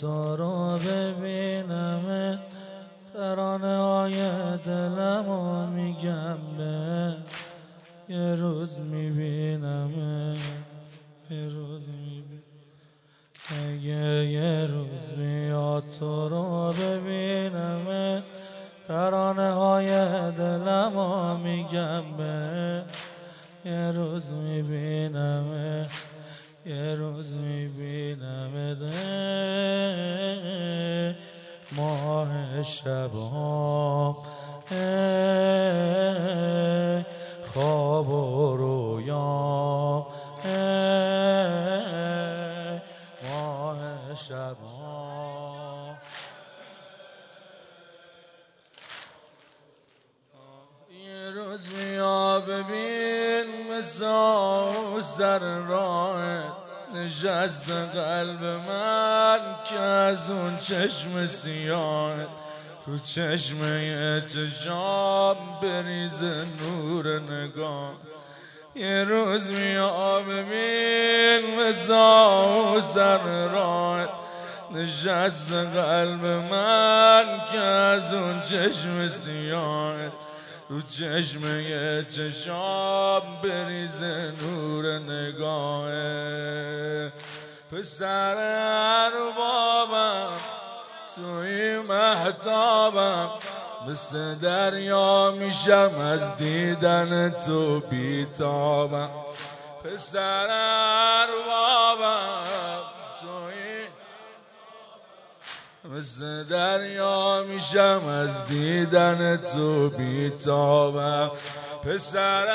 تو رو ببینم ترانه های دلم و میگم به یه روز می‌بینم یه روز می‌بینم. اگه یه روز میاد تو رو ببینم ترانه های دلم و میگم به یه روز می‌بینم. یه روز می‌بینم ماه شبام. خواب و رویام. ماه شبام. یه روز میا ببین مثل سر راه قلب من که از اون چشم سیاه تو چشمه چشام بریز نور نگاه. یه روز میا ببین مثل سر راه نشست قلب من که از اون چشم سیاه. تو چشمه چشام بریز نور نگاه پسر اربابم توی محتابم مثل دریا میشم از دیدن تو بیتابم. پسر اربابم توی مثل دریا میشم از دیدن تو بیتابم. پسر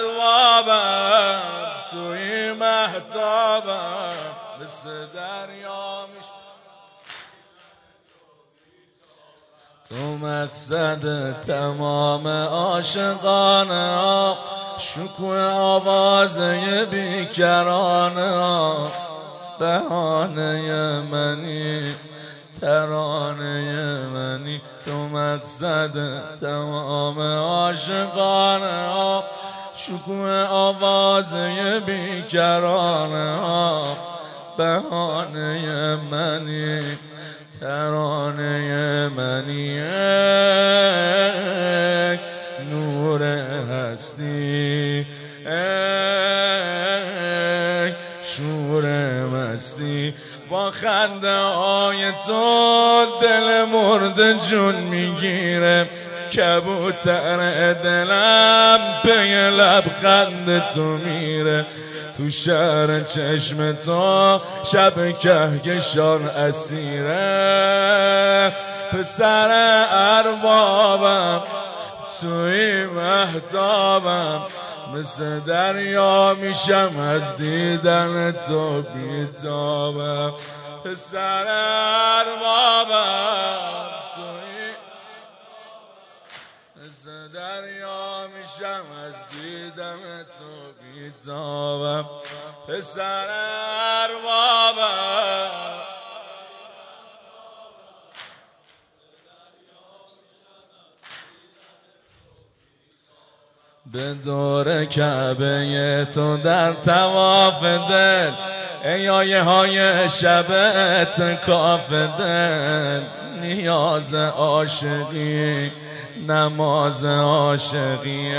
اربابم توی محتابم مثل دریا میشم. تو مقصد تمام عاشقانه شکوه آوازه بیکرانه بهانه منی. ترانه منی تو مقصد تمام عاشقانه شکوه آوازه بیکرانه بهانه منی ترانه منی. نور هستی با خنده های تو دل مرد جون می‌گیره. کبوتر دلم به لبخند تو میره. تو شهر چشم تو شب کهکشان اسیره. پسر اربابم توی محتابم مثل دریا میشم از دیدن تو بیتابم. پسر اربابم توی دریا میشم از دیدن تو بیتابم. پسر اربابم. به دور کعبه تو در تواف دل. ای آیه های شبت کاف دل. نیاز عاشقی نماز عاشقی.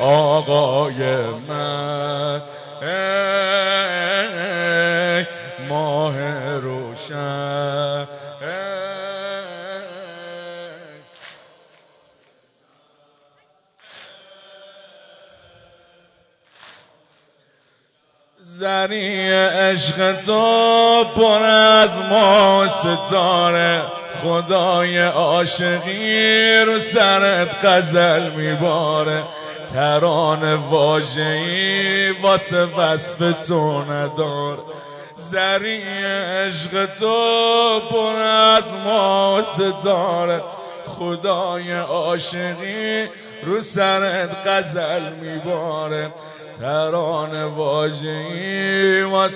آقای من. زنی عشق تو پر از ما ستاره خدای عاشقی رو سرت غزل میباره. تران واجهی واسه وصف تو نداره زری عشق تو پر از ما ستاره خدای عاشقی رو سرت غزل میباره. تران واجهی واسه